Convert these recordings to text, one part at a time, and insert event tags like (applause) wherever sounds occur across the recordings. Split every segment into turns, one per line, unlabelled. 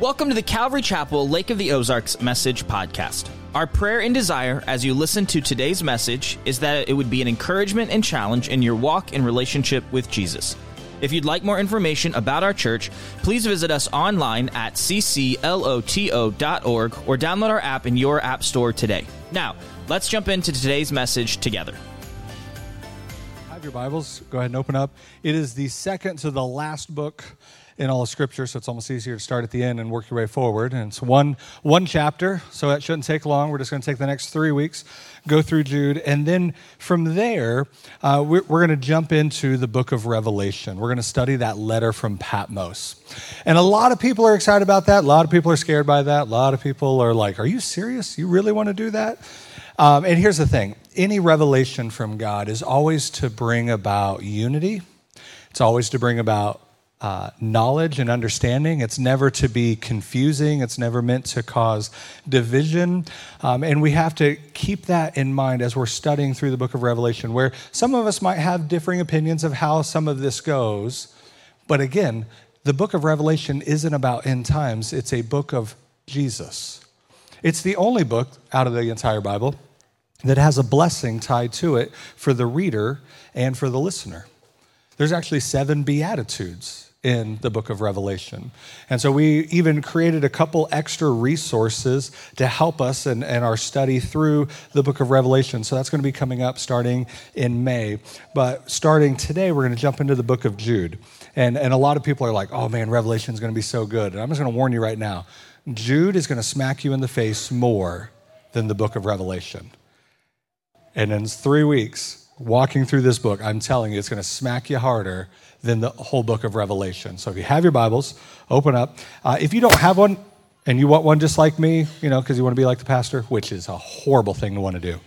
Welcome to the Calvary Chapel Lake of the Ozarks Message Podcast. Our prayer and desire as you listen to today's message is that it would be an encouragement and challenge in your walk in relationship with Jesus. If you'd like more information about our church, please visit us online at ccloto.org or download our app in your app store today. Now, let's jump into today's message together.
Have your Bibles. Go ahead and open up. It is the second to the last book in all of Scripture, so it's almost easier to start at the end and work your way forward. And it's one one chapter, so that shouldn't take long. We're just going to take the next three weeks, go through Jude, and then from there, uh, we're, we're going to jump into the book of Revelation. We're going to study that letter from Patmos, and a lot of people are excited about that. A lot of people are scared by that. A lot of people are like, "Are you serious? You really want to do that?" Um, and here's the thing: any revelation from God is always to bring about unity. It's always to bring about uh, knowledge and understanding. It's never to be confusing. It's never meant to cause division. Um, and we have to keep that in mind as we're studying through the book of Revelation, where some of us might have differing opinions of how some of this goes. But again, the book of Revelation isn't about end times, it's a book of Jesus. It's the only book out of the entire Bible that has a blessing tied to it for the reader and for the listener. There's actually seven Beatitudes in the book of Revelation. And so we even created a couple extra resources to help us in, in, our study through the book of Revelation. So that's going to be coming up starting in May. But starting today, we're going to jump into the book of Jude. And, and a lot of people are like, oh man, Revelation is going to be so good. And I'm just going to warn you right now Jude is going to smack you in the face more than the book of Revelation. And in three weeks, walking through this book, I'm telling you, it's going to smack you harder than the whole book of Revelation. So if you have your Bibles, open up. Uh, if you don't have one and you want one just like me, you know, because you want to be like the pastor, which is a horrible thing to want to do.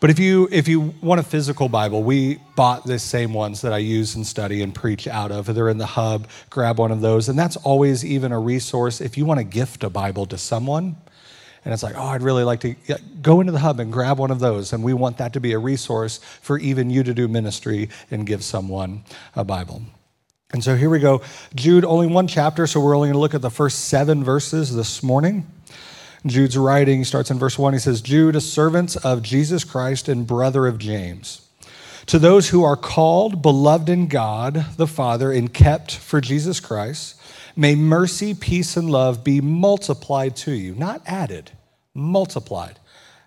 But if you if you want a physical Bible, we bought the same ones that I use and study and preach out of. They're in the hub. Grab one of those, and that's always even a resource if you want to gift a Bible to someone and it's like, oh, I'd really like to go into the hub and grab one of those. And we want that to be a resource for even you to do ministry and give someone a Bible. And so here we go. Jude, only one chapter, so we're only going to look at the first seven verses this morning. Jude's writing starts in verse 1. He says, Jude, a servant of Jesus Christ and brother of James. To those who are called, beloved in God the Father, and kept for Jesus Christ, May mercy, peace, and love be multiplied to you, not added, multiplied.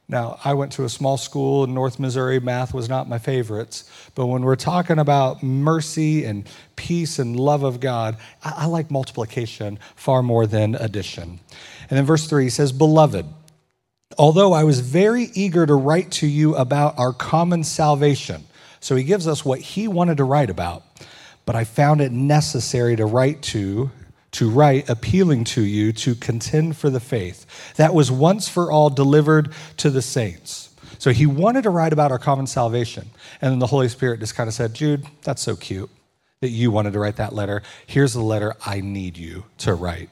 Now, I went to a small school in North Missouri. Math was not my favorites. But when we're talking about mercy and peace and love of God, I, I like multiplication far more than addition. And then verse 3 says, Beloved, although I was very eager to write to you about our common salvation. So he gives us what he wanted to write about, but I found it necessary to write to to write, appealing to you to contend for the faith that was once for all delivered to the saints. So he wanted to write about our common salvation. And then the Holy Spirit just kind of said, Jude, that's so cute that you wanted to write that letter. Here's the letter I need you to write.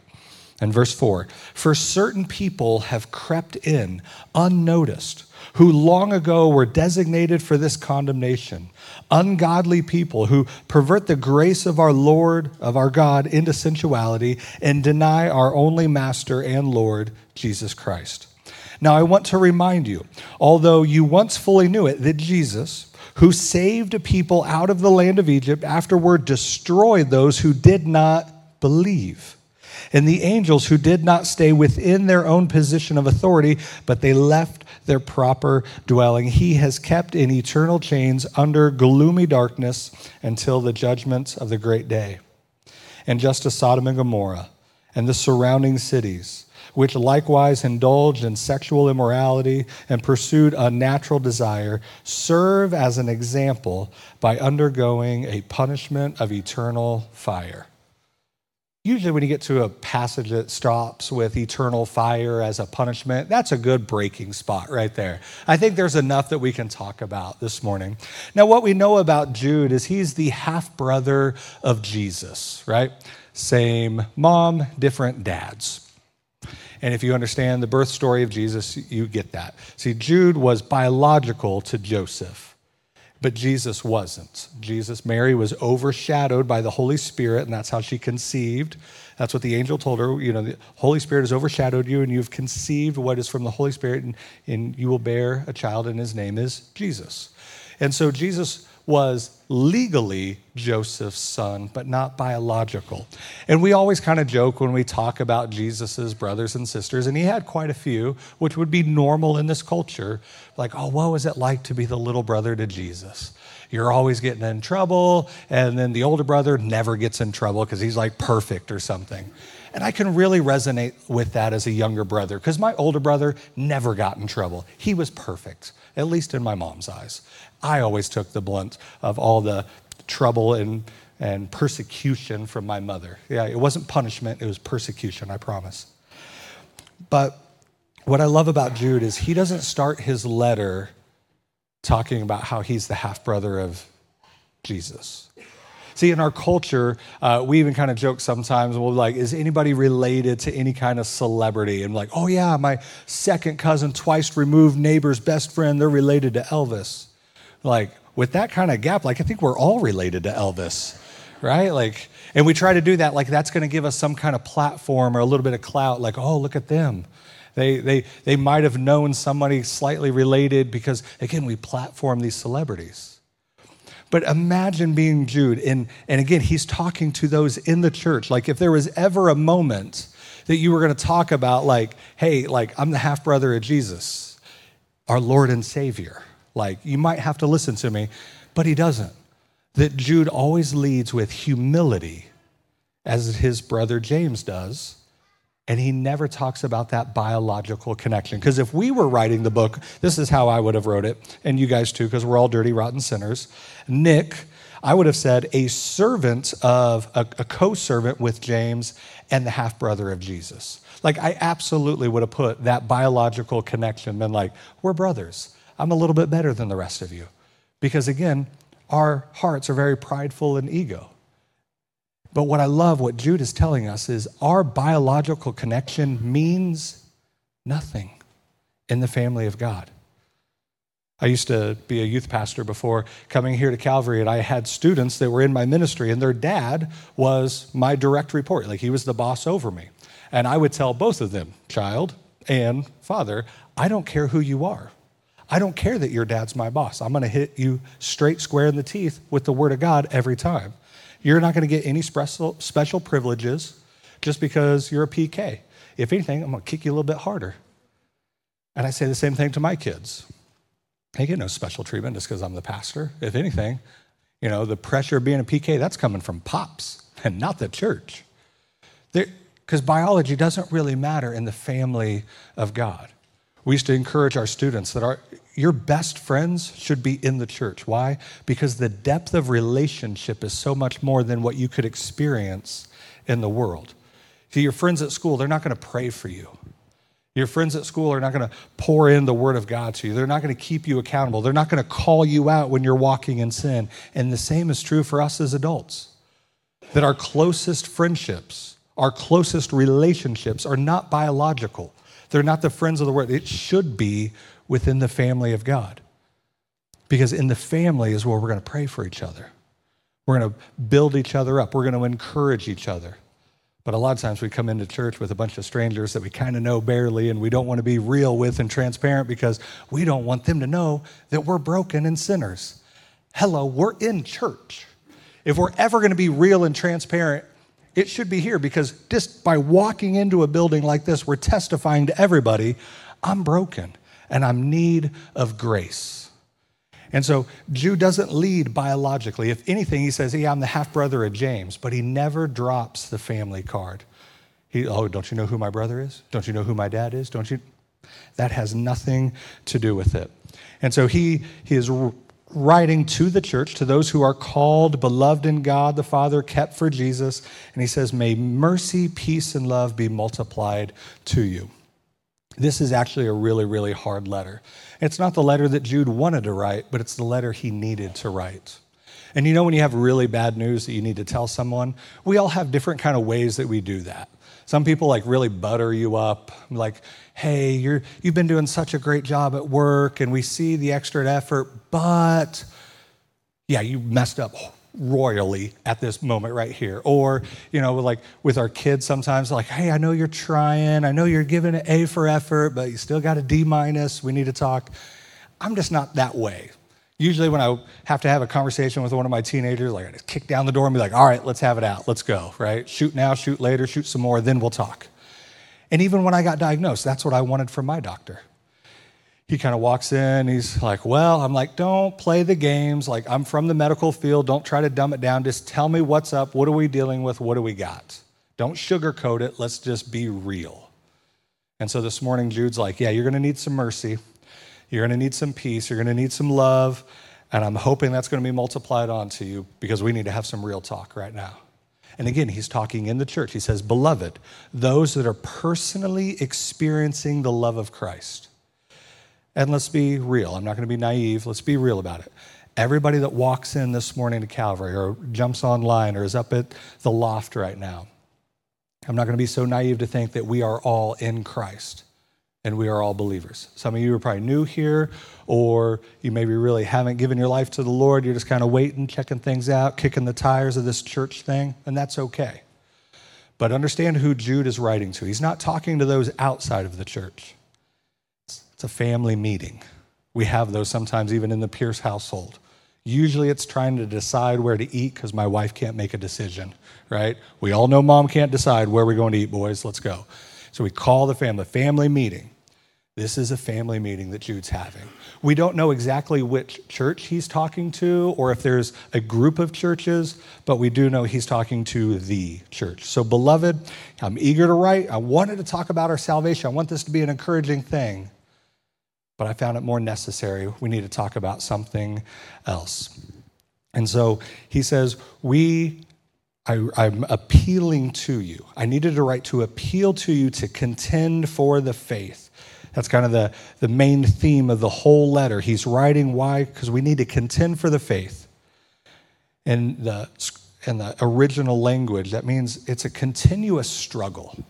And verse 4 For certain people have crept in unnoticed who long ago were designated for this condemnation. Ungodly people who pervert the grace of our Lord, of our God, into sensuality and deny our only Master and Lord, Jesus Christ. Now, I want to remind you, although you once fully knew it, that Jesus, who saved a people out of the land of Egypt, afterward destroyed those who did not believe and the angels who did not stay within their own position of authority, but they left their proper dwelling. He has kept in eternal chains under gloomy darkness until the judgment of the great day. And just as Sodom and Gomorrah and the surrounding cities, which likewise indulged in sexual immorality and pursued unnatural desire, serve as an example by undergoing a punishment of eternal fire. Usually, when you get to a passage that stops with eternal fire as a punishment, that's a good breaking spot right there. I think there's enough that we can talk about this morning. Now, what we know about Jude is he's the half brother of Jesus, right? Same mom, different dads. And if you understand the birth story of Jesus, you get that. See, Jude was biological to Joseph But Jesus wasn't. Jesus, Mary was overshadowed by the Holy Spirit, and that's how she conceived. That's what the angel told her. You know, the Holy Spirit has overshadowed you, and you've conceived what is from the Holy Spirit, and, and you will bear a child, and his name is Jesus. And so Jesus was legally Joseph's son, but not biological. And we always kind of joke when we talk about Jesus's brothers and sisters, and he had quite a few, which would be normal in this culture. Like, oh, what was it like to be the little brother to Jesus? You're always getting in trouble, and then the older brother never gets in trouble because he's like perfect or something. And I can really resonate with that as a younger brother because my older brother never got in trouble. He was perfect, at least in my mom's eyes. I always took the blunt of all the trouble and, and persecution from my mother. Yeah, it wasn't punishment, it was persecution, I promise. But what I love about Jude is he doesn't start his letter talking about how he's the half brother of Jesus. See, in our culture, uh, we even kind of joke sometimes. We'll be like, is anybody related to any kind of celebrity? And like, oh yeah, my second cousin, twice removed neighbor's best friend, they're related to Elvis like with that kind of gap, like I think we're all related to Elvis, right? Like, and we try to do that, like that's going to give us some kind of platform or a little bit of clout, like, oh, look at them. They, they, they might have known somebody slightly related because, again, we platform these celebrities. But imagine being Jude, and, and again, he's talking to those in the church. Like, if there was ever a moment that you were going to talk about, like, hey, like, I'm the half brother of Jesus, our Lord and Savior like. You might have to listen to me, but he doesn't. That Jude always leads with humility, as his brother James does. And he never talks about that biological connection. Because if we were writing the book, this is how I would have wrote it, and you guys too, because we're all dirty, rotten sinners. Nick, I would have said a servant of a, a co servant with James and the half brother of Jesus. Like, I absolutely would have put that biological connection, been like, we're brothers. I'm a little bit better than the rest of you. Because again, our hearts are very prideful and ego. But what I love, what Jude is telling us, is our biological connection means nothing in the family of God. I used to be a youth pastor before coming here to Calvary, and I had students that were in my ministry, and their dad was my direct report. Like he was the boss over me. And I would tell both of them, child and father, I don't care who you are. I don't care that your dad's my boss. I'm going to hit you straight square in the teeth with the word of God every time. You're not going to get any special, special privileges just because you're a PK. If anything, I'm going to kick you a little bit harder. And I say the same thing to my kids. They get no special treatment just because I'm the pastor. If anything, you know, the pressure of being a PK, that's coming from pops (laughs) and not the church. Because biology doesn't really matter in the family of God. We used to encourage our students that our, your best friends should be in the church. Why? Because the depth of relationship is so much more than what you could experience in the world. See, your friends at school, they're not going to pray for you. Your friends at school are not going to pour in the word of God to you. They're not going to keep you accountable. They're not going to call you out when you're walking in sin. And the same is true for us as adults. That our closest friendships, our closest relationships are not biological. They're not the friends of the world. It should be within the family of God. Because in the family is where we're going to pray for each other. We're going to build each other up. We're going to encourage each other. But a lot of times we come into church with a bunch of strangers that we kind of know barely and we don't want to be real with and transparent because we don't want them to know that we're broken and sinners. Hello, we're in church. If we're ever going to be real and transparent, it should be here because just by walking into a building like this, we're testifying to everybody I'm broken and I'm need of grace. And so Jude doesn't lead biologically. If anything, he says, Yeah, I'm the half brother of James, but he never drops the family card. He, oh, don't you know who my brother is? Don't you know who my dad is? Don't you? That has nothing to do with it. And so he, he is writing to the church, to those who are called, beloved in God the Father, kept for Jesus. And he says, May mercy, peace, and love be multiplied to you. This is actually a really, really hard letter. It's not the letter that Jude wanted to write, but it's the letter he needed to write. And you know when you have really bad news that you need to tell someone, we all have different kind of ways that we do that. Some people like really butter you up, like, "Hey, you're you've been doing such a great job at work and we see the extra effort, but yeah, you messed up royally at this moment right here. Or, you know, like with our kids sometimes, like, hey, I know you're trying, I know you're giving an A for effort, but you still got a D minus, we need to talk. I'm just not that way. Usually, when I have to have a conversation with one of my teenagers, like I just kick down the door and be like, all right, let's have it out, let's go, right? Shoot now, shoot later, shoot some more, then we'll talk. And even when I got diagnosed, that's what I wanted from my doctor he kind of walks in. He's like, Well, I'm like, don't play the games. Like, I'm from the medical field. Don't try to dumb it down. Just tell me what's up. What are we dealing with? What do we got? Don't sugarcoat it. Let's just be real. And so this morning, Jude's like, Yeah, you're going to need some mercy. You're going to need some peace. You're going to need some love. And I'm hoping that's going to be multiplied onto you because we need to have some real talk right now. And again, he's talking in the church. He says, Beloved, those that are personally experiencing the love of Christ and let's be real. I'm not going to be naive. Let's be real about it. Everybody that walks in this morning to Calvary or jumps online or is up at the loft right now, I'm not going to be so naive to think that we are all in Christ and we are all believers. Some of you are probably new here, or you maybe really haven't given your life to the Lord. You're just kind of waiting, checking things out, kicking the tires of this church thing, and that's okay. But understand who Jude is writing to. He's not talking to those outside of the church. It's a family meeting. We have those sometimes even in the Pierce household. Usually it's trying to decide where to eat because my wife can't make a decision, right? We all know mom can't decide where we're going to eat, boys. Let's go. So we call the family, family meeting. This is a family meeting that Jude's having. We don't know exactly which church he's talking to or if there's a group of churches, but we do know he's talking to the church. So, beloved, I'm eager to write. I wanted to talk about our salvation. I want this to be an encouraging thing but I found it more necessary. We need to talk about something else. And so he says, We, I, am appealing to you. I needed to write to appeal to you to contend for the faith. That's kind of the, the main theme of the whole letter. He's writing why? Because we need to contend for the faith. And the, in the original language, that means it's a continuous struggle.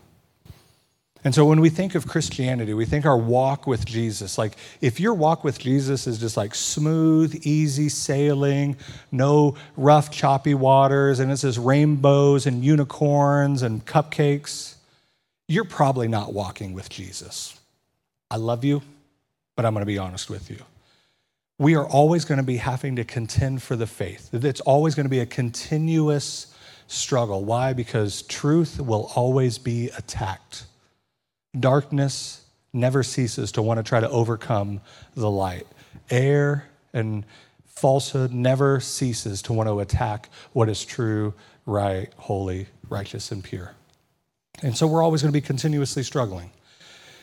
And so when we think of Christianity, we think our walk with Jesus. Like, if your walk with Jesus is just like smooth, easy sailing, no rough, choppy waters, and it's just rainbows and unicorns and cupcakes, you're probably not walking with Jesus. I love you, but I'm going to be honest with you. We are always going to be having to contend for the faith. It's always going to be a continuous struggle. Why? Because truth will always be attacked. Darkness never ceases to want to try to overcome the light. Error and falsehood never ceases to want to attack what is true, right, holy, righteous, and pure. And so we're always going to be continuously struggling.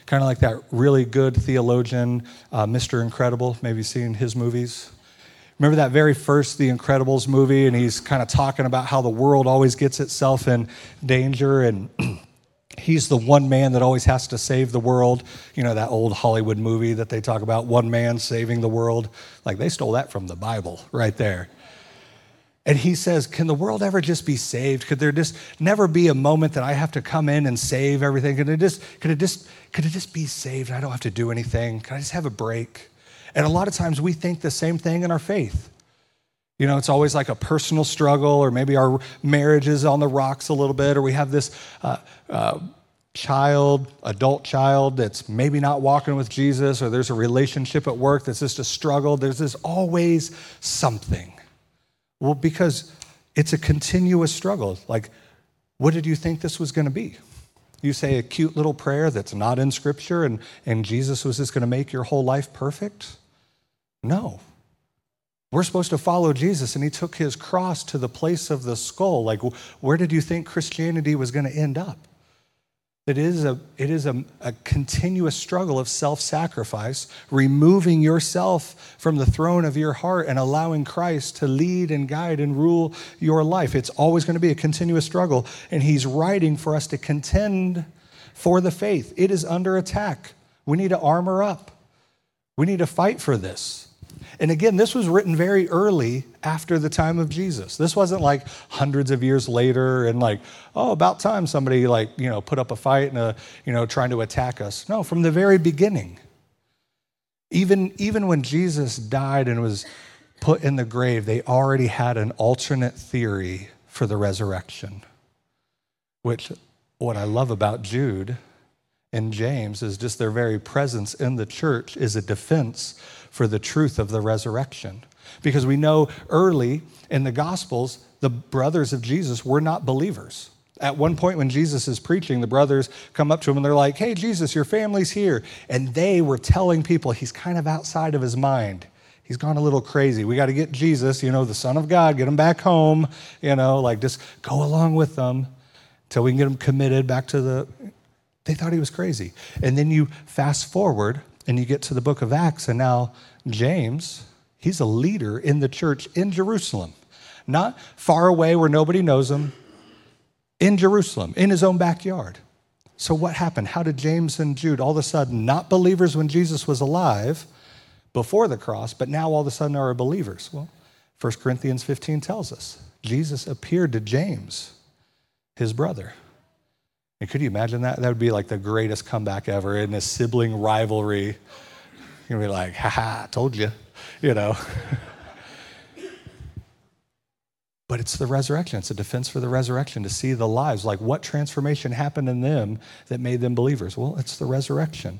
Kind of like that really good theologian, uh, Mr. Incredible. Maybe seen his movies. Remember that very first The Incredibles movie, and he's kind of talking about how the world always gets itself in danger and (clears throat) he's the one man that always has to save the world. You know, that old Hollywood movie that they talk about, one man saving the world. Like they stole that from the Bible right there. And he says, Can the world ever just be saved? Could there just never be a moment that I have to come in and save everything? Could it just, could it just, could it just be saved? I don't have to do anything. Can I just have a break? And a lot of times we think the same thing in our faith. You know, it's always like a personal struggle, or maybe our marriage is on the rocks a little bit, or we have this uh, uh, child, adult child that's maybe not walking with Jesus, or there's a relationship at work that's just a struggle. There's this always something. Well, because it's a continuous struggle. Like, what did you think this was going to be? You say a cute little prayer that's not in Scripture, and, and Jesus was just going to make your whole life perfect? No. We're supposed to follow Jesus, and he took his cross to the place of the skull. Like, where did you think Christianity was going to end up? It is a, it is a, a continuous struggle of self sacrifice, removing yourself from the throne of your heart and allowing Christ to lead and guide and rule your life. It's always going to be a continuous struggle. And he's writing for us to contend for the faith. It is under attack. We need to armor up, we need to fight for this. And again, this was written very early after the time of Jesus. This wasn't like hundreds of years later and like, oh, about time somebody like, you know, put up a fight and, a, you know, trying to attack us. No, from the very beginning. Even, even when Jesus died and was put in the grave, they already had an alternate theory for the resurrection. Which, what I love about Jude and James is just their very presence in the church is a defense for the truth of the resurrection. Because we know early in the Gospels, the brothers of Jesus were not believers. At one point, when Jesus is preaching, the brothers come up to him and they're like, Hey, Jesus, your family's here. And they were telling people he's kind of outside of his mind. He's gone a little crazy. We got to get Jesus, you know, the Son of God, get him back home, you know, like just go along with them till we can get him committed back to the. They thought he was crazy. And then you fast forward and you get to the book of Acts, and now James, he's a leader in the church in Jerusalem, not far away where nobody knows him, in Jerusalem, in his own backyard. So, what happened? How did James and Jude, all of a sudden, not believers when Jesus was alive before the cross, but now all of a sudden are believers? Well, 1 Corinthians 15 tells us Jesus appeared to James, his brother. And could you imagine that? That would be like the greatest comeback ever in a sibling rivalry. You'd be like, ha ha, told you, you know. (laughs) But it's the resurrection. It's a defense for the resurrection to see the lives. Like what transformation happened in them that made them believers? Well, it's the resurrection.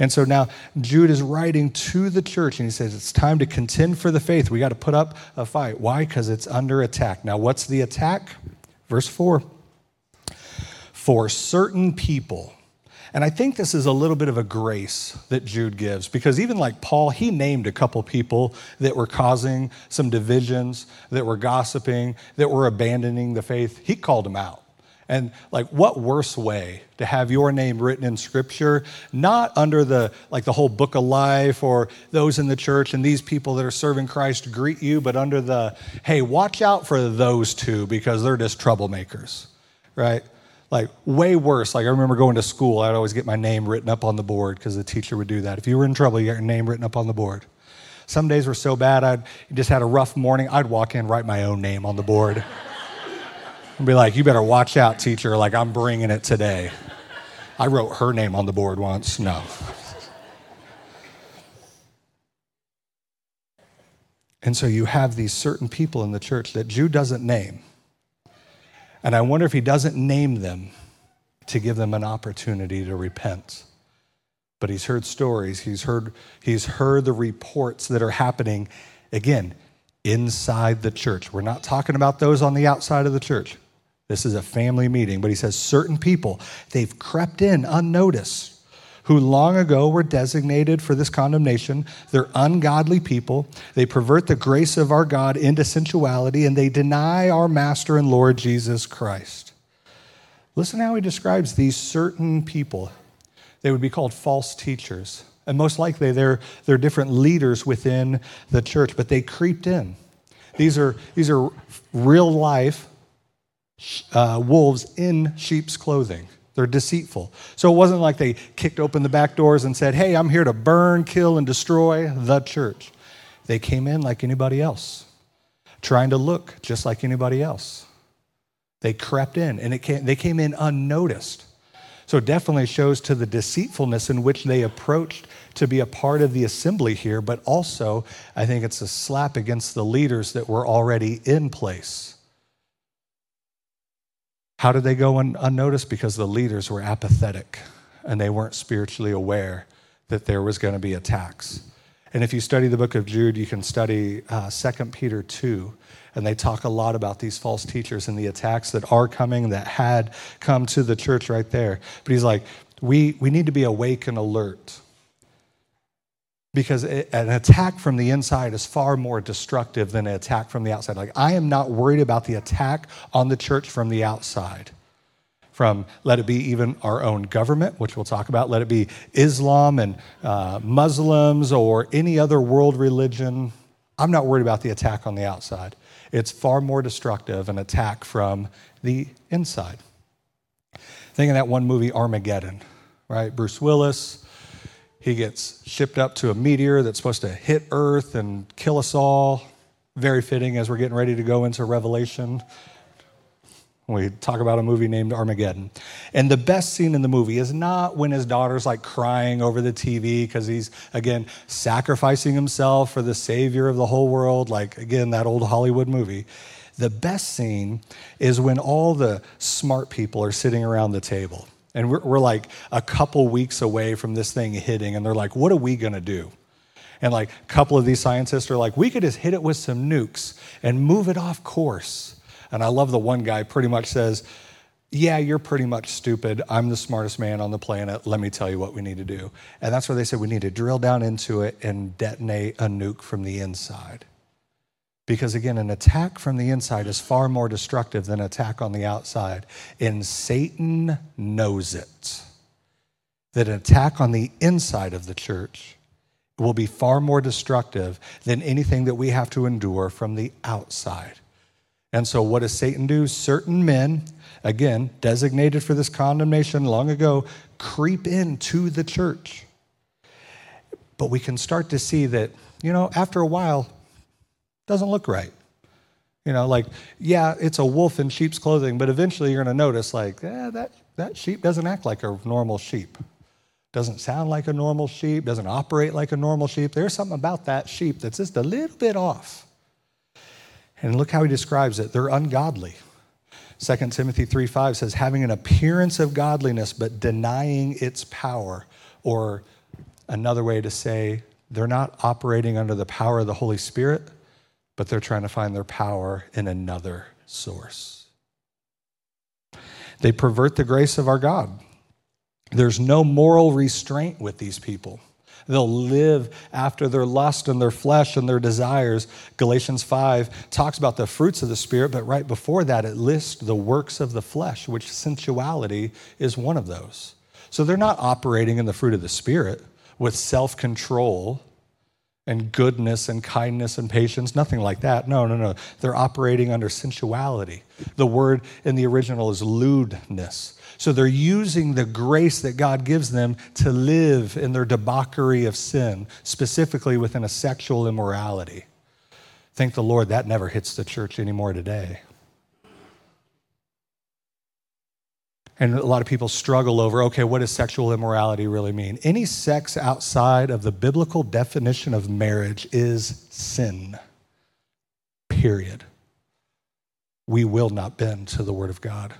And so now Jude is writing to the church and he says, It's time to contend for the faith. We got to put up a fight. Why? Because it's under attack. Now, what's the attack? Verse 4 For certain people, and I think this is a little bit of a grace that Jude gives because even like Paul, he named a couple people that were causing some divisions, that were gossiping, that were abandoning the faith. He called them out. And like what worse way to have your name written in scripture, not under the like the whole book of life or those in the church and these people that are serving Christ greet you, but under the hey, watch out for those two because they're just troublemakers. Right? Like way worse. Like I remember going to school, I'd always get my name written up on the board because the teacher would do that. If you were in trouble, you got your name written up on the board. Some days were so bad, I'd just had a rough morning. I'd walk in, write my own name on the board, and be like, "You better watch out, teacher. Like I'm bringing it today." I wrote her name on the board once. No. And so you have these certain people in the church that Jude doesn't name and I wonder if he doesn't name them to give them an opportunity to repent. But he's heard stories, he's heard, he's heard the reports that are happening, again, inside the church. We're not talking about those on the outside of the church. This is a family meeting, but he says certain people, they've crept in unnoticed who long ago were designated for this condemnation. They're ungodly people. They pervert the grace of our God into sensuality, and they deny our Master and Lord Jesus Christ. Listen how he describes these certain people. They would be called false teachers. And most likely they're, they're different leaders within the church, but they creeped in. These are, these are real life uh, wolves in sheep's clothing. They're deceitful. So it wasn't like they kicked open the back doors and said, Hey, I'm here to burn, kill, and destroy the church. They came in like anybody else, trying to look just like anybody else. They crept in and came, they came in unnoticed. So it definitely shows to the deceitfulness in which they approached to be a part of the assembly here, but also I think it's a slap against the leaders that were already in place. How did they go un- unnoticed? Because the leaders were apathetic and they weren't spiritually aware that there was going to be attacks. And if you study the book of Jude, you can study uh, 2 Peter 2, and they talk a lot about these false teachers and the attacks that are coming, that had come to the church right there. But he's like, we, we need to be awake and alert because an attack from the inside is far more destructive than an attack from the outside. Like, I am not worried about the attack on the church from the outside. From let it be even our own government, which we'll talk about, let it be Islam and uh, Muslims or any other world religion. I'm not worried about the attack on the outside. It's far more destructive an attack from the inside. Think of that one movie, Armageddon, right? Bruce Willis, he gets shipped up to a meteor that's supposed to hit Earth and kill us all. Very fitting as we're getting ready to go into Revelation. We talk about a movie named Armageddon. And the best scene in the movie is not when his daughter's like crying over the TV because he's, again, sacrificing himself for the savior of the whole world, like, again, that old Hollywood movie. The best scene is when all the smart people are sitting around the table. And we're, we're like a couple weeks away from this thing hitting, and they're like, what are we gonna do? And like a couple of these scientists are like, we could just hit it with some nukes and move it off course. And I love the one guy pretty much says, Yeah, you're pretty much stupid. I'm the smartest man on the planet. Let me tell you what we need to do. And that's where they said we need to drill down into it and detonate a nuke from the inside. Because again, an attack from the inside is far more destructive than an attack on the outside. And Satan knows it. That an attack on the inside of the church will be far more destructive than anything that we have to endure from the outside. And so, what does Satan do? Certain men, again, designated for this condemnation long ago, creep into the church. But we can start to see that, you know, after a while, doesn't look right. You know, like, yeah, it's a wolf in sheep's clothing, but eventually you're going to notice, like, eh, that, that sheep doesn't act like a normal sheep. Doesn't sound like a normal sheep, doesn't operate like a normal sheep. There's something about that sheep that's just a little bit off. And look how he describes it. They're ungodly. 2 Timothy 3 5 says, having an appearance of godliness, but denying its power. Or another way to say, they're not operating under the power of the Holy Spirit, but they're trying to find their power in another source. They pervert the grace of our God. There's no moral restraint with these people. They'll live after their lust and their flesh and their desires. Galatians 5 talks about the fruits of the Spirit, but right before that, it lists the works of the flesh, which sensuality is one of those. So they're not operating in the fruit of the Spirit with self control and goodness and kindness and patience, nothing like that. No, no, no. They're operating under sensuality. The word in the original is lewdness. So they're using the grace that God gives them to live in their debauchery of sin, specifically within a sexual immorality. Thank the Lord that never hits the church anymore today. And a lot of people struggle over okay, what does sexual immorality really mean? Any sex outside of the biblical definition of marriage is sin. Period. We will not bend to the Word of God.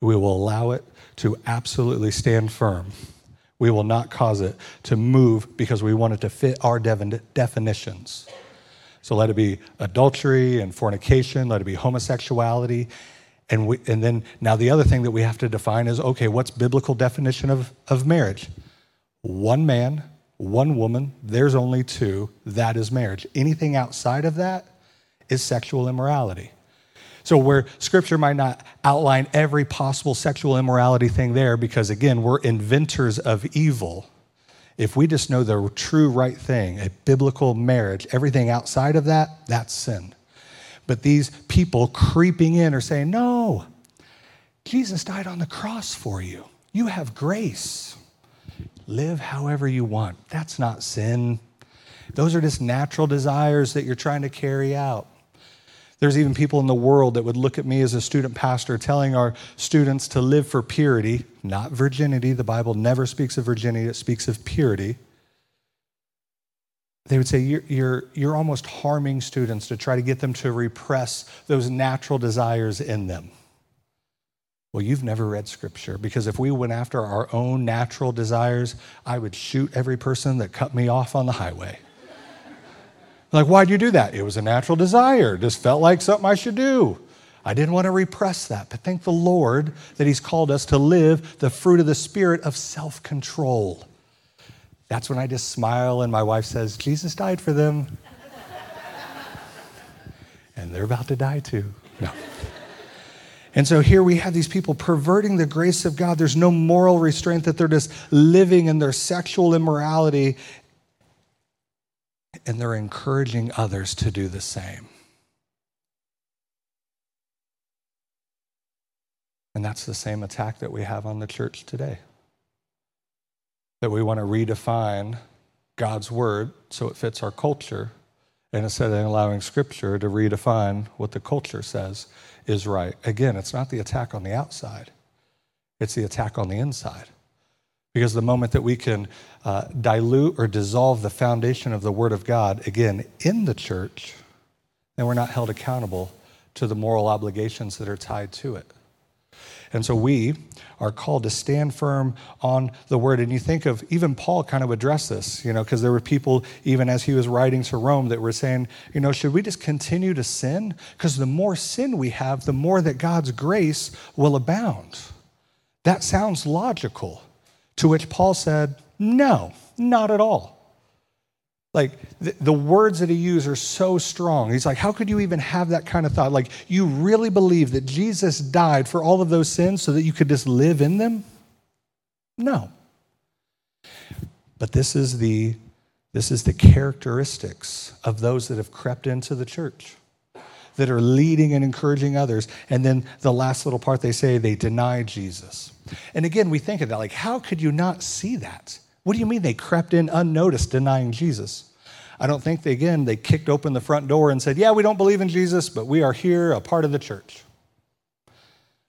We will allow it to absolutely stand firm. We will not cause it to move because we want it to fit our definitions. So let it be adultery and fornication, let it be homosexuality. And, we, and then now the other thing that we have to define is okay, what's biblical definition of, of marriage? One man, one woman, there's only two, that is marriage. Anything outside of that is sexual immorality. So, where scripture might not outline every possible sexual immorality thing there, because again, we're inventors of evil. If we just know the true right thing, a biblical marriage, everything outside of that, that's sin. But these people creeping in are saying, no, Jesus died on the cross for you. You have grace. Live however you want. That's not sin. Those are just natural desires that you're trying to carry out. There's even people in the world that would look at me as a student pastor telling our students to live for purity, not virginity. The Bible never speaks of virginity, it speaks of purity. They would say, you're, you're, you're almost harming students to try to get them to repress those natural desires in them. Well, you've never read scripture because if we went after our own natural desires, I would shoot every person that cut me off on the highway. Like, why'd you do that? It was a natural desire. Just felt like something I should do. I didn't want to repress that. But thank the Lord that He's called us to live the fruit of the Spirit of self control. That's when I just smile and my wife says, Jesus died for them. and they're about to die too. No. And so here we have these people perverting the grace of God. There's no moral restraint that they're just living in their sexual immorality and they're encouraging others to do the same. And that's the same attack that we have on the church today. That we want to redefine God's word so it fits our culture, and instead of allowing scripture to redefine what the culture says is right. Again, it's not the attack on the outside, it's the attack on the inside. Because the moment that we can uh, dilute or dissolve the foundation of the Word of God, again, in the church, then we're not held accountable to the moral obligations that are tied to it. And so we are called to stand firm on the word. And you think of even Paul kind of addressed this, you know, because there were people, even as he was writing to Rome, that were saying, you know, should we just continue to sin? Because the more sin we have, the more that God's grace will abound. That sounds logical. To which Paul said, no, not at all. Like the, the, words that he used are so strong. He's like, How could you even have that kind of thought? Like, you really believe that Jesus died for all of those sins so that you could just live in them? No. But this is the this is the characteristics of those that have crept into the church, that are leading and encouraging others. And then the last little part they say they deny Jesus. And again, we think of that like, how could you not see that? What do you mean they crept in unnoticed denying Jesus? I don't think they, again, they kicked open the front door and said, Yeah, we don't believe in Jesus, but we are here, a part of the church.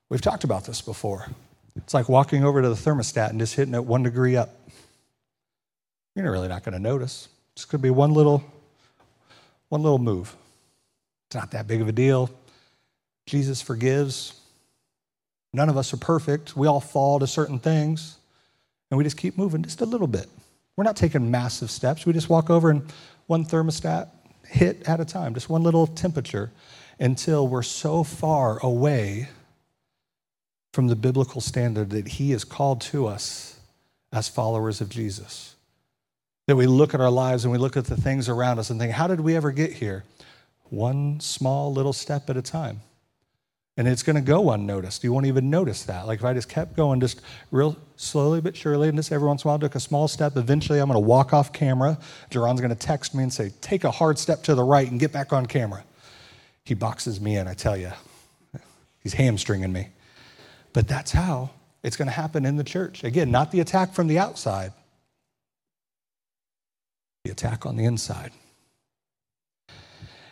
We've talked about this before. It's like walking over to the thermostat and just hitting it one degree up. You're really not going to notice. It's going to be one little, one little move. It's not that big of a deal. Jesus forgives. None of us are perfect. We all fall to certain things. And we just keep moving just a little bit. We're not taking massive steps. We just walk over and one thermostat hit at a time, just one little temperature until we're so far away from the biblical standard that He has called to us as followers of Jesus. That we look at our lives and we look at the things around us and think, how did we ever get here? One small little step at a time and it's going to go unnoticed. You won't even notice that. Like if I just kept going, just real slowly but surely, and just every once in a while took a small step, eventually I'm going to walk off camera. Jerron's going to text me and say, Take a hard step to the right and get back on camera. He boxes me in, I tell you. He's hamstringing me. But that's how it's going to happen in the church. Again, not the attack from the outside, the attack on the inside.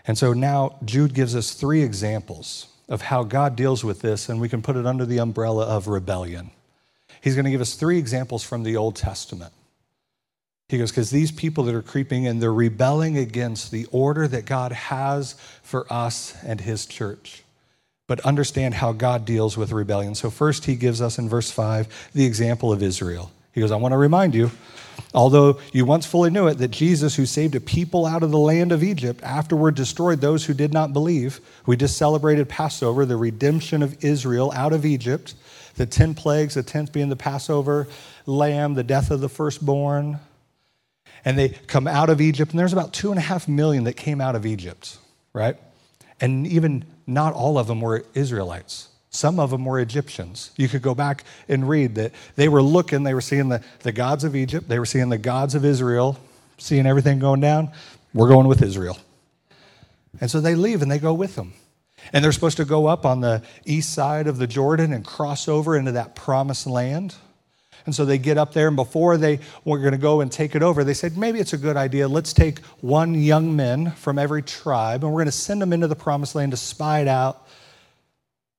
And so now Jude gives us three examples of how God deals with this, and we can put it under the umbrella of rebellion. He's going to give us three examples from the Old Testament. He goes, because these people that are creeping in, they're rebelling against the order that God has for us and his church. But understand how God deals with rebellion. So, first, he gives us in verse 5 the example of Israel. He goes, I want to remind you, although you once fully knew it, that Jesus, who saved a people out of the land of Egypt, afterward destroyed those who did not believe. We just celebrated Passover, the redemption of Israel out of Egypt, the 10 plagues, the 10th being the Passover lamb, the death of the firstborn. And they come out of Egypt, and there's about two and a half million that came out of Egypt, right? And even not all of them were Israelites. Some of them were Egyptians. You could go back and read that they were looking, they were seeing the, the gods of Egypt, they were seeing the gods of Israel, seeing everything going down. We're going with Israel. And so they leave and they go with them. And they're supposed to go up on the east side of the Jordan and cross over into that promised land. And so they get up there, and before they were going to go and take it over, they said, maybe it's a good idea. Let's take one young man from every tribe, and we're going to send them into the promised land to spy it out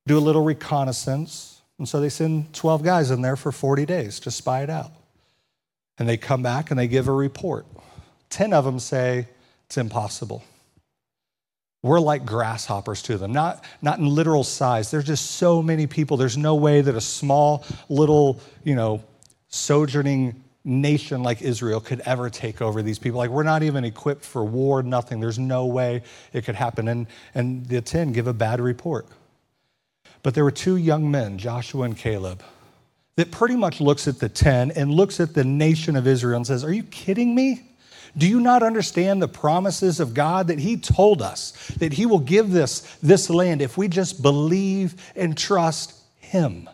do a little reconnaissance. And so they send 12 guys in there for 40 days to spy it out. And they come back and they give a report. 10 of them say it's impossible. We're like grasshoppers to them, not, not in literal size. There's just so many people. There's no way that a small, little, you know, sojourning nation like Israel could ever take over these people. Like, we're not even equipped for war, nothing. There's no way it could happen. And, and the 10 give a bad report. But there were two young men, Joshua and Caleb, that pretty much looks at the 10 and looks at the nation of Israel and says, Are you kidding me? Do you not understand the promises of God that He told us that He will give this, this land if we just believe and trust Him?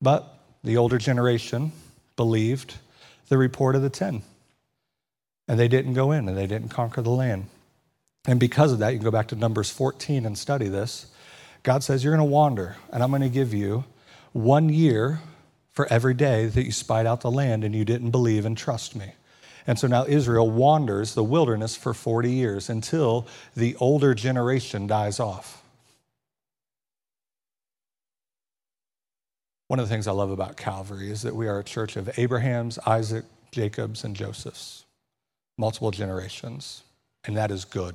But the older generation believed the report of the 10. And they didn't go in and they didn't conquer the land. And because of that, you can go back to Numbers 14 and study this. God says, You're going to wander, and I'm going to give you one year for every day that you spied out the land and you didn't believe and trust me. And so now Israel wanders the wilderness for 40 years until the older generation dies off. One of the things I love about Calvary is that we are a church of Abraham's, Isaac, Jacob's, and Joseph's, multiple generations, and that is good.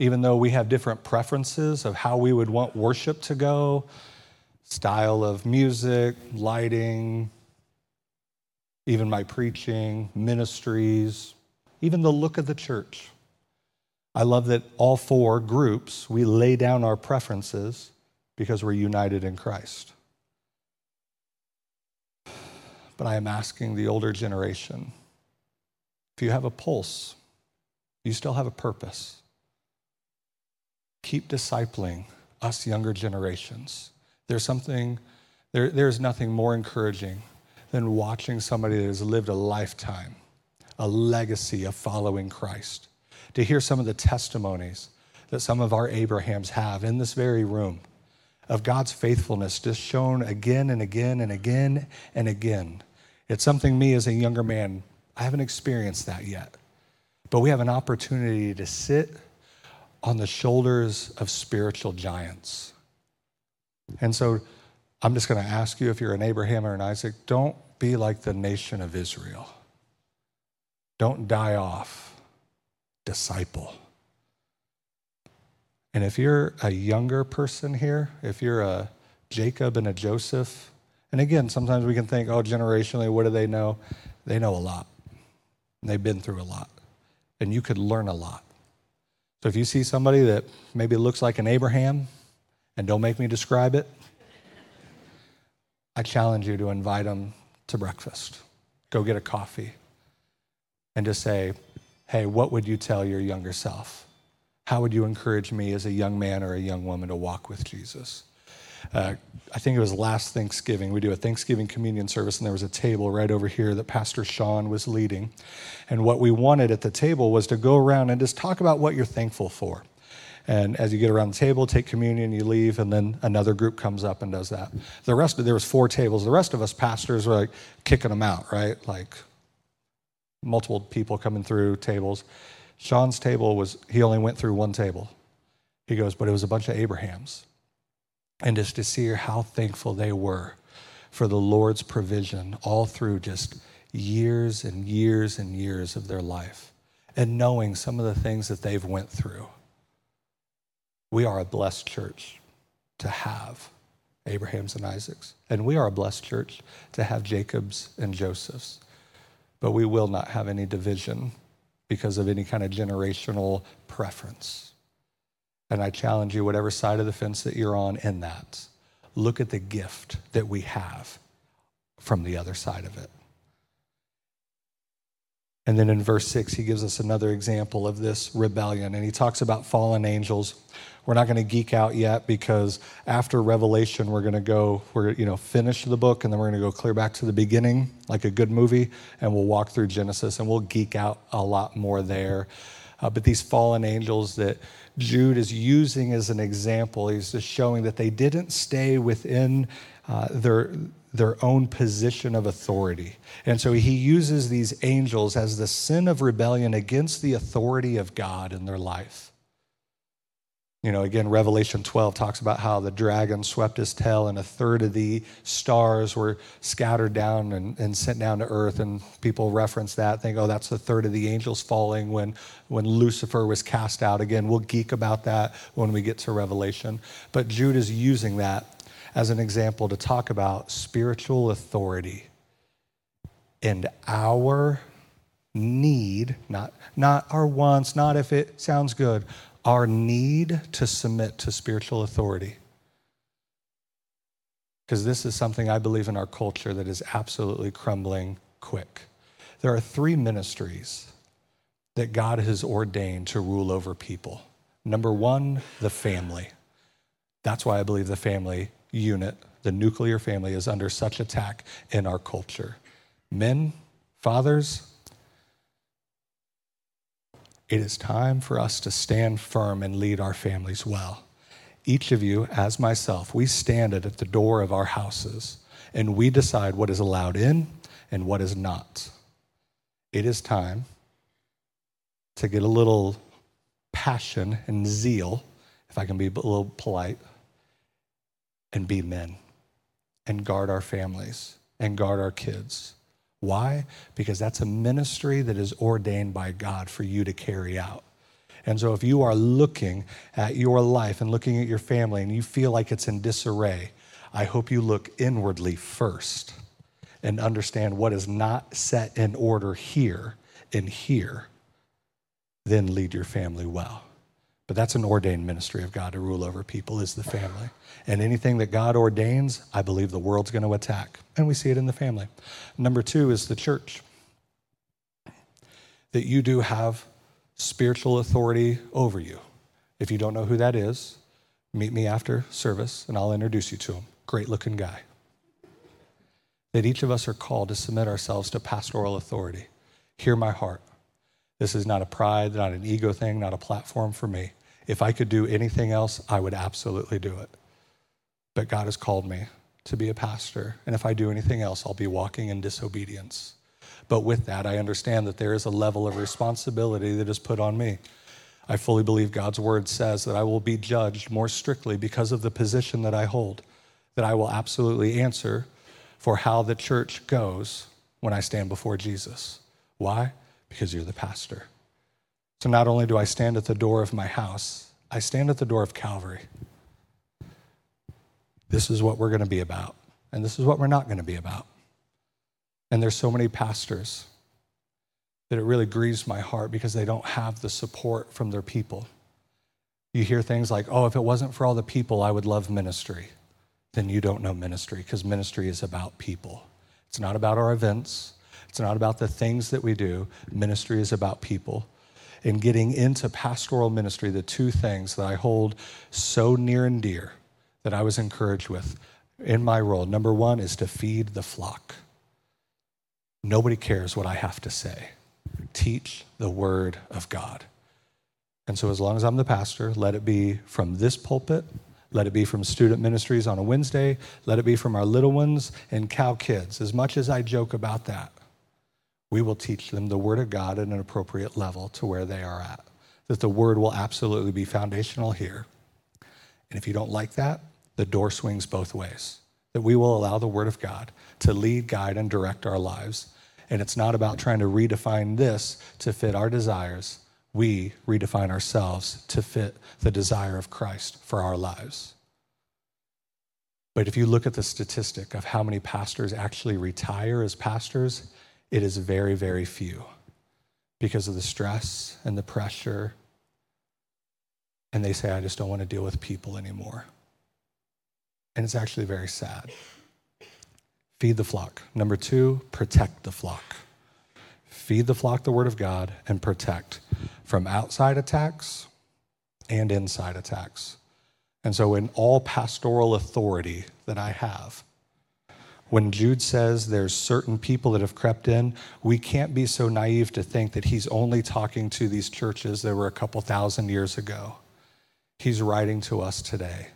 Even though we have different preferences of how we would want worship to go, style of music, lighting, even my preaching, ministries, even the look of the church. I love that all four groups, we lay down our preferences because we're united in Christ. But I am asking the older generation if you have a pulse, you still have a purpose. Keep discipling us younger generations. There's something, there, there's nothing more encouraging than watching somebody that has lived a lifetime, a legacy of following Christ. To hear some of the testimonies that some of our Abrahams have in this very room of God's faithfulness just shown again and again and again and again. It's something me as a younger man, I haven't experienced that yet. But we have an opportunity to sit on the shoulders of spiritual giants. And so I'm just going to ask you if you're an Abraham or an Isaac, don't be like the nation of Israel. Don't die off. Disciple. And if you're a younger person here, if you're a Jacob and a Joseph, and again, sometimes we can think, oh, generationally, what do they know? They know a lot. They've been through a lot. And you could learn a lot. So if you see somebody that maybe looks like an Abraham, and don't make me describe it, I challenge you to invite them to breakfast. Go get a coffee and just say, hey, what would you tell your younger self? How would you encourage me as a young man or a young woman to walk with Jesus? Uh, I think it was last Thanksgiving. We do a Thanksgiving communion service, and there was a table right over here that Pastor Sean was leading. And what we wanted at the table was to go around and just talk about what you're thankful for. And as you get around the table, take communion, you leave, and then another group comes up and does that. The rest of there was four tables. The rest of us pastors were like kicking them out, right? Like multiple people coming through tables. Sean's table was he only went through one table. He goes, but it was a bunch of Abrahams and just to see how thankful they were for the Lord's provision all through just years and years and years of their life and knowing some of the things that they've went through. We are a blessed church to have Abraham's and Isaac's, and we are a blessed church to have Jacob's and Joseph's. But we will not have any division because of any kind of generational preference. And I challenge you, whatever side of the fence that you're on, in that, look at the gift that we have from the other side of it. And then in verse 6, he gives us another example of this rebellion. And he talks about fallen angels. We're not going to geek out yet because after Revelation, we're going to go, we're you know, finish the book and then we're going to go clear back to the beginning like a good movie and we'll walk through Genesis and we'll geek out a lot more there. Uh, but these fallen angels that Jude is using as an example. He's just showing that they didn't stay within uh, their, their own position of authority. And so he uses these angels as the sin of rebellion against the authority of God in their life. You know, again, Revelation 12 talks about how the dragon swept his tail and a third of the stars were scattered down and, and sent down to earth. And people reference that, think, oh, that's the third of the angels falling when, when Lucifer was cast out. Again, we'll geek about that when we get to Revelation. But Jude is using that as an example to talk about spiritual authority and our need, not, not our wants, not if it sounds good, our need to submit to spiritual authority. Because this is something I believe in our culture that is absolutely crumbling quick. There are three ministries that God has ordained to rule over people. Number one, the family. That's why I believe the family unit, the nuclear family, is under such attack in our culture. Men, fathers, it is time for us to stand firm and lead our families well. Each of you, as myself, we stand at the door of our houses and we decide what is allowed in and what is not. it is time to get a little passion and zeal, if I can be a little polite, and be men and guard our families and guard our kids. Why? Because that's a ministry that is ordained by God for you to carry out. And so, if you are looking at your life and looking at your family and you feel like it's in disarray, I hope you look inwardly first and understand what is not set in order here and here, then lead your family well. But that's an ordained ministry of God to rule over people is the family. And anything that God ordains, I believe the world's going to attack. And we see it in the family. Number 2 is the church. That you do have spiritual authority over you. If you don't know who that is, meet me after service and I'll introduce you to him. Great looking guy. That each of us are called to submit ourselves to pastoral authority. Hear my heart. This is not a pride, not an ego thing, not a platform for me. If I could do anything else, I would absolutely do it. But God has called me to be a pastor. And if I do anything else, I'll be walking in disobedience. But with that, I understand that there is a level of responsibility that is put on me. I fully believe God's word says that I will be judged more strictly because of the position that I hold, that I will absolutely answer for how the church goes when I stand before Jesus. Why? Because you're the pastor. So not only do I stand at the door of my house, I stand at the door of Calvary. This is what we're going to be about, and this is what we're not going to be about. And there's so many pastors that it really grieves my heart because they don't have the support from their people. You hear things like, oh, if it wasn't for all the people, I would love ministry. Then you don't know ministry because ministry is about people. It's not about our events, it's not about the things that we do. Ministry is about people in getting into pastoral ministry, the two things that I hold so near and dear that I was encouraged with in my role number one is to feed the flock. Nobody cares what I have to say. Teach the word of God. And so, as long as I'm the pastor, let it be from this pulpit, let it be from student ministries on a Wednesday, let it be from our little ones and cow kids. As much as I joke about that, we will teach them the Word of God at an appropriate level to where they are at. That the Word will absolutely be foundational here. And if you don't like that, the door swings both ways. That we will allow the Word of God to lead, guide, and direct our lives. And it's not about trying to redefine this to fit our desires. We redefine ourselves to fit the desire of Christ for our lives. But if you look at the statistic of how many pastors actually retire as pastors, it is very, very few because of the stress and the pressure. And they say, I just don't want to deal with people anymore. And it's actually very sad. Feed the flock. Number two, protect the flock. Feed the flock the word of God and protect from outside attacks and inside attacks. And so, in all pastoral authority that I have, when Jude says there's certain people that have crept in, we can't be so naive to think that he's only talking to these churches that were a couple thousand years ago. He's writing to us today.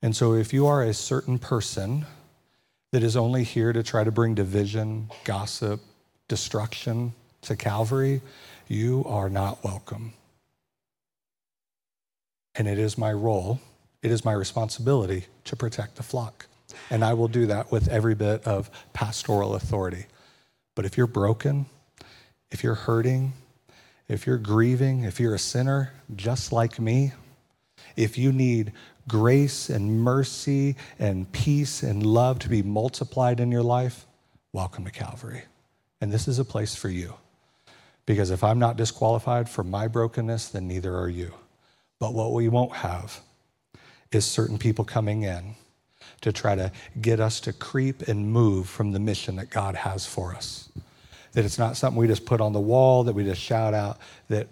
And so if you are a certain person that is only here to try to bring division, gossip, destruction to Calvary, you are not welcome. And it is my role, it is my responsibility to protect the flock. And I will do that with every bit of pastoral authority. But if you're broken, if you're hurting, if you're grieving, if you're a sinner just like me, if you need grace and mercy and peace and love to be multiplied in your life, welcome to Calvary. And this is a place for you. Because if I'm not disqualified for my brokenness, then neither are you. But what we won't have is certain people coming in to try to get us to creep and move from the mission that God has for us. That it's not something we just put on the wall, that we just shout out, that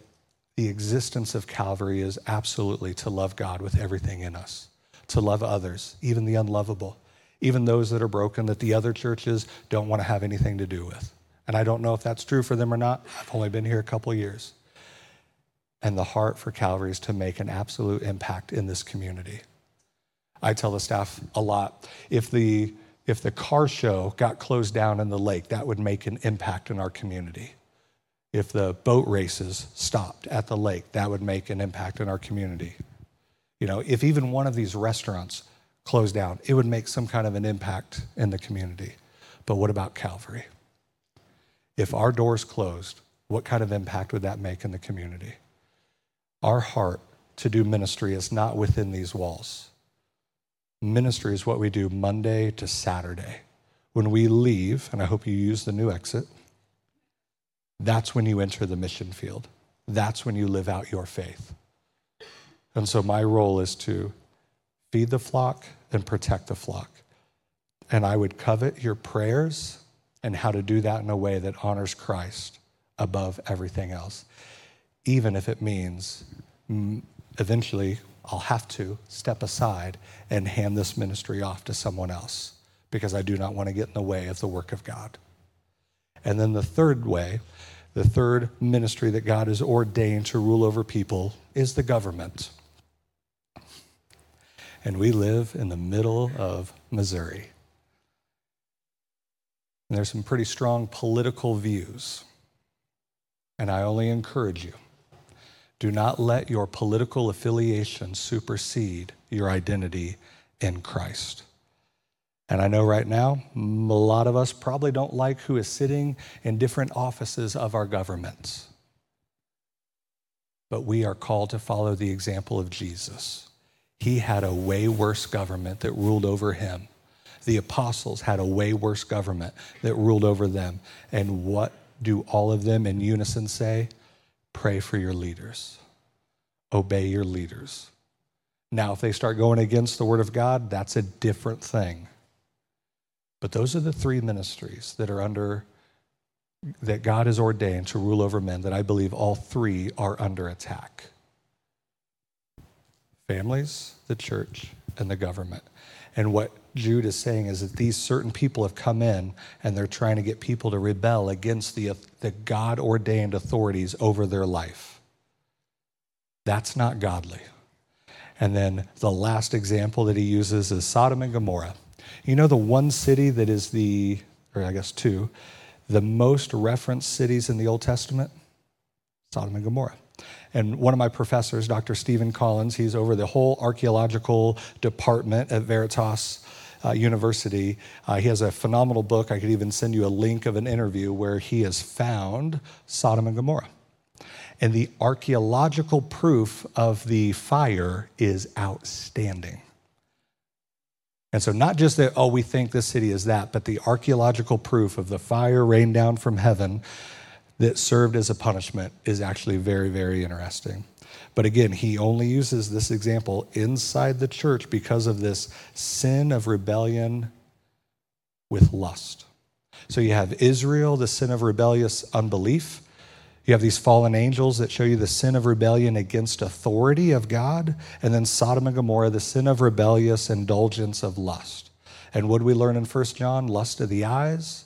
the existence of Calvary is absolutely to love God with everything in us, to love others, even the unlovable, even those that are broken that the other churches don't want to have anything to do with. And I don't know if that's true for them or not. I've only been here a couple years. And the heart for Calvary is to make an absolute impact in this community. I tell the staff a lot if the if the car show got closed down in the lake, that would make an impact in our community If the boat races stopped at the lake, that would make an impact in our community. You know, if even one of these restaurants closed down, it would make some kind of an impact in the community. But what about Calvary? If our doors closed, what kind of impact would that make in the community? Our heart to do ministry is not within these walls. Ministry is what we do Monday to Saturday. When we leave, and I hope you use the new exit, that's when you enter the mission field. That's when you live out your faith. And so my role is to feed the flock and protect the flock. And I would covet your prayers and how to do that in a way that honors Christ above everything else, even if it means mm, eventually I'll have to step aside and hand this ministry off to someone else because I do not want to get in the way of the work of God. And then the third way, the third ministry that God has ordained to rule over people is the government. And we live in the middle of Missouri. And there's some pretty strong political views. And I only encourage you do not let your political affiliation supersede your identity in Christ. And I know right now, a lot of us probably don't like who is sitting in different offices of our governments. But we are called to follow the example of Jesus. He had a way worse government that ruled over him. The apostles had a way worse government that ruled over them. And what do all of them in unison say? Pray for your leaders, obey your leaders. Now, if they start going against the word of God, that's a different thing. But those are the three ministries that are under, that God has ordained to rule over men, that I believe all three are under attack families, the church, and the government. And what Jude is saying is that these certain people have come in and they're trying to get people to rebel against the, the God ordained authorities over their life. That's not godly. And then the last example that he uses is Sodom and Gomorrah. You know, the one city that is the, or I guess two, the most referenced cities in the Old Testament? Sodom and Gomorrah. And one of my professors, Dr. Steven Collins, he's over the whole archaeological department at Veritas uh, University. Uh, he has a phenomenal book. I could even send you a link of an interview where he has found Sodom and Gomorrah. And the archaeological proof of the fire is outstanding. And so, not just that, oh, we think this city is that, but the archaeological proof of the fire rained down from heaven that served as a punishment is actually very, very interesting. But again, he only uses this example inside the church because of this sin of rebellion with lust. So you have Israel, the sin of rebellious unbelief. You have these fallen angels that show you the sin of rebellion against authority of God. And then Sodom and Gomorrah, the sin of rebellious indulgence of lust. And what do we learn in 1 John? Lust of the eyes,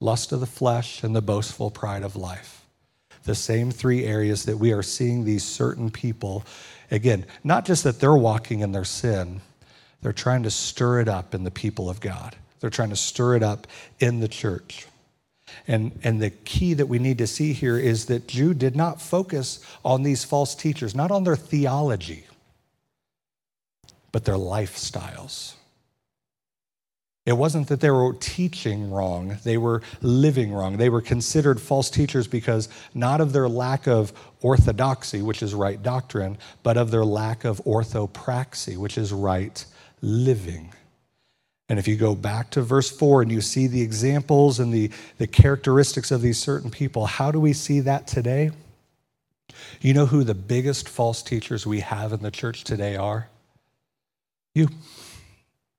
lust of the flesh, and the boastful pride of life the same three areas that we are seeing these certain people. Again, not just that they're walking in their sin, they're trying to stir it up in the people of God. They're trying to stir it up in the church. And, and the key that we need to see here is that Jude did not focus on these false teachers, not on their theology, but their lifestyles. It wasn't that they were teaching wrong, they were living wrong. They were considered false teachers because not of their lack of orthodoxy, which is right doctrine, but of their lack of orthopraxy, which is right living. And if you go back to verse 4 and you see the examples and the, the characteristics of these certain people, how do we see that today? You know who the biggest false teachers we have in the church today are? You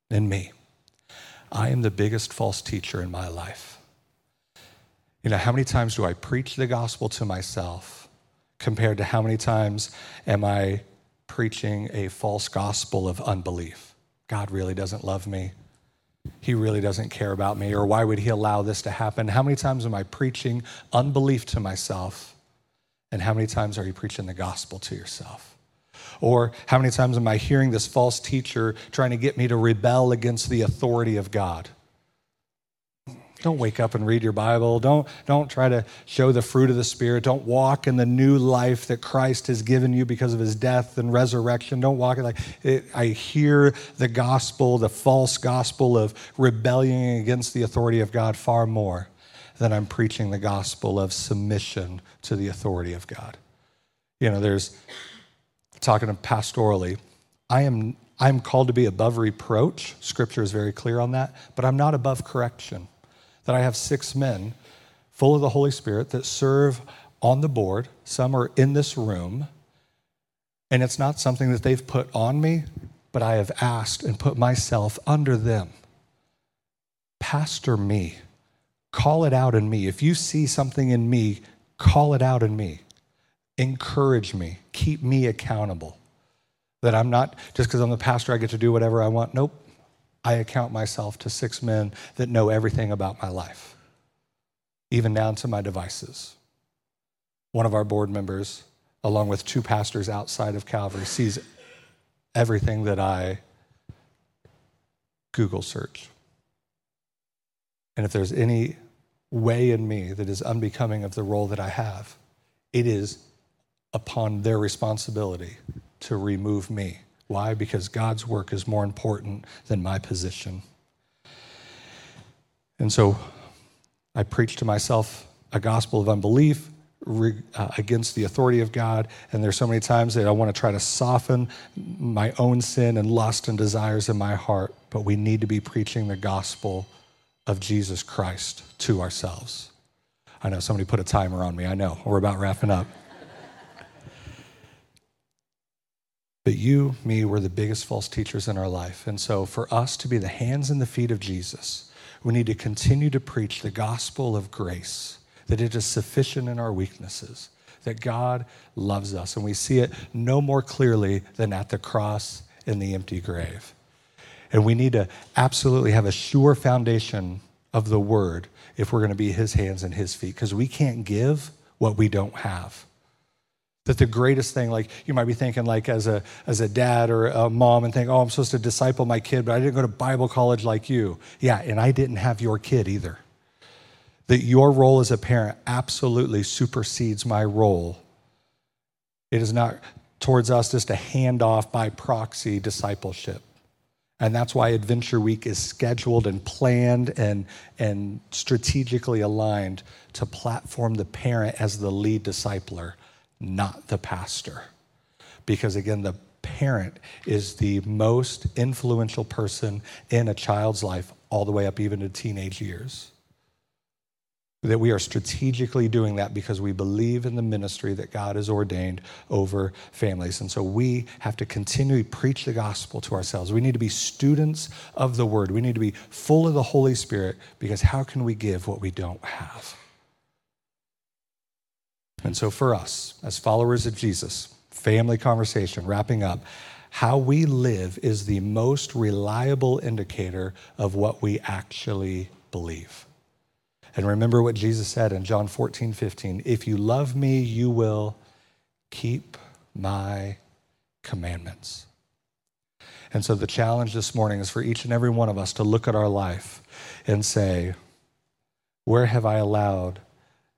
and me. I am the biggest false teacher in my life. You know, how many times do I preach the gospel to myself compared to how many times am I preaching a false gospel of unbelief? God really doesn't love me. He really doesn't care about me, or why would he allow this to happen? How many times am I preaching unbelief to myself? And how many times are you preaching the gospel to yourself? Or how many times am I hearing this false teacher trying to get me to rebel against the authority of God? Don't wake up and read your Bible. Don't, don't try to show the fruit of the Spirit. Don't walk in the new life that Christ has given you because of his death and resurrection. Don't walk like it, I hear the gospel, the false gospel of rebellion against the authority of God far more than I'm preaching the gospel of submission to the authority of God. You know, there's talking pastorally, I am I'm called to be above reproach. Scripture is very clear on that, but I'm not above correction. That I have six men full of the Holy Spirit that serve on the board. Some are in this room, and it's not something that they've put on me, but I have asked and put myself under them. Pastor me. Call it out in me. If you see something in me, call it out in me. Encourage me. Keep me accountable. That I'm not, just because I'm the pastor, I get to do whatever I want. Nope. I account myself to six men that know everything about my life, even down to my devices. One of our board members, along with two pastors outside of Calvary, sees everything that I Google search. And if there's any way in me that is unbecoming of the role that I have, it is upon their responsibility to remove me. Why? Because God's work is more important than my position. And so I preach to myself a gospel of unbelief re, uh, against the authority of God. And there's so many times that I want to try to soften my own sin and lust and desires in my heart. But we need to be preaching the gospel of Jesus Christ to ourselves. I know somebody put a timer on me. I know. We're about wrapping up. But you, me, were the biggest false teachers in our life. And so, for us to be the hands and the feet of Jesus, we need to continue to preach the gospel of grace, that it is sufficient in our weaknesses, that God loves us. And we see it no more clearly than at the cross in the empty grave. And we need to absolutely have a sure foundation of the word if we're going to be his hands and his feet, because we can't give what we don't have that the greatest thing like you might be thinking like as a as a dad or a mom and think oh i'm supposed to disciple my kid but i didn't go to bible college like you. Yeah and i didn't have your kid either. That your role as a parent absolutely supersedes my role. It is not towards us just a handoff by proxy discipleship. And that's why adventure week is scheduled and planned and and strategically aligned to platform the parent as the lead discipler not the pastor. Because again, the parent is the most influential person in a child's life, all the way up even to teenage years. That we are strategically doing that because we believe in the ministry that God has ordained over families. And so we have to continually preach the gospel to ourselves. We need to be students of the word. We need to be full of the Holy Spirit because how can we give what we don't have? And so, for us, as followers of Jesus, family conversation, wrapping up, how we live is the most reliable indicator of what we actually believe. And remember what Jesus said in John 14, 15 if you love me, you will keep my commandments. And so, the challenge this morning is for each and every one of us to look at our life and say, Where have I allowed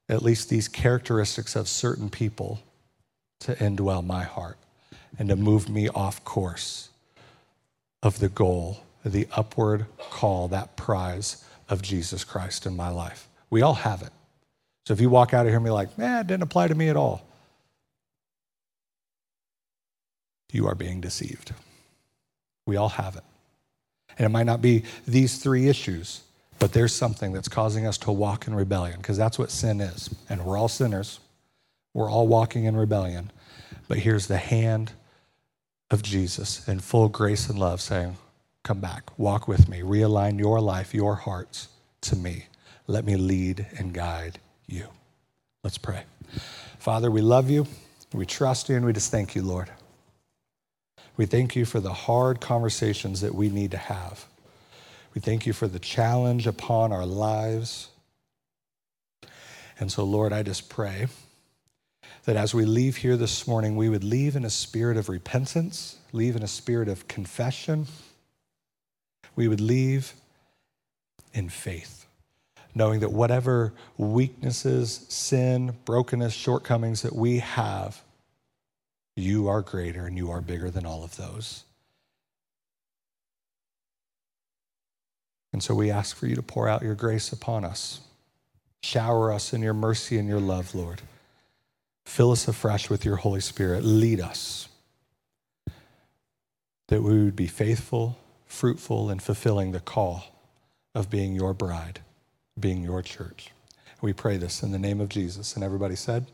at least these characteristics of certain people to indwell my heart and to move me off course of the goal, the upward call, that prize of Jesus Christ in my life. We all have it. So if you walk out of here and be like, man, it didn't apply to me at all, you are being deceived. We all have it. And it might not be these three issues, but there's something that's causing us to walk in rebellion because that's what sin is. And we're all sinners. We're all walking in rebellion. But here's the hand of Jesus in full grace and love saying, Come back, walk with me, realign your life, your hearts to me. Let me lead and guide you. Let's pray. Father, we love you. We trust you and we just thank you, Lord. We thank you for the hard conversations that we need to have. We thank you for the challenge upon our lives. And so, Lord, I just pray that as we leave here this morning, we would leave in a spirit of repentance, leave in a spirit of confession. We would leave in faith, knowing that whatever weaknesses, sin, brokenness, shortcomings that we have, you are greater and you are bigger than all of those. And so we ask for you to pour out your grace upon us. Shower us in your mercy and your love, Lord. Fill us afresh with your Holy Spirit. Lead us that we would be faithful, fruitful, and fulfilling the call of being your bride, being your church. We pray this in the name of Jesus. And everybody said,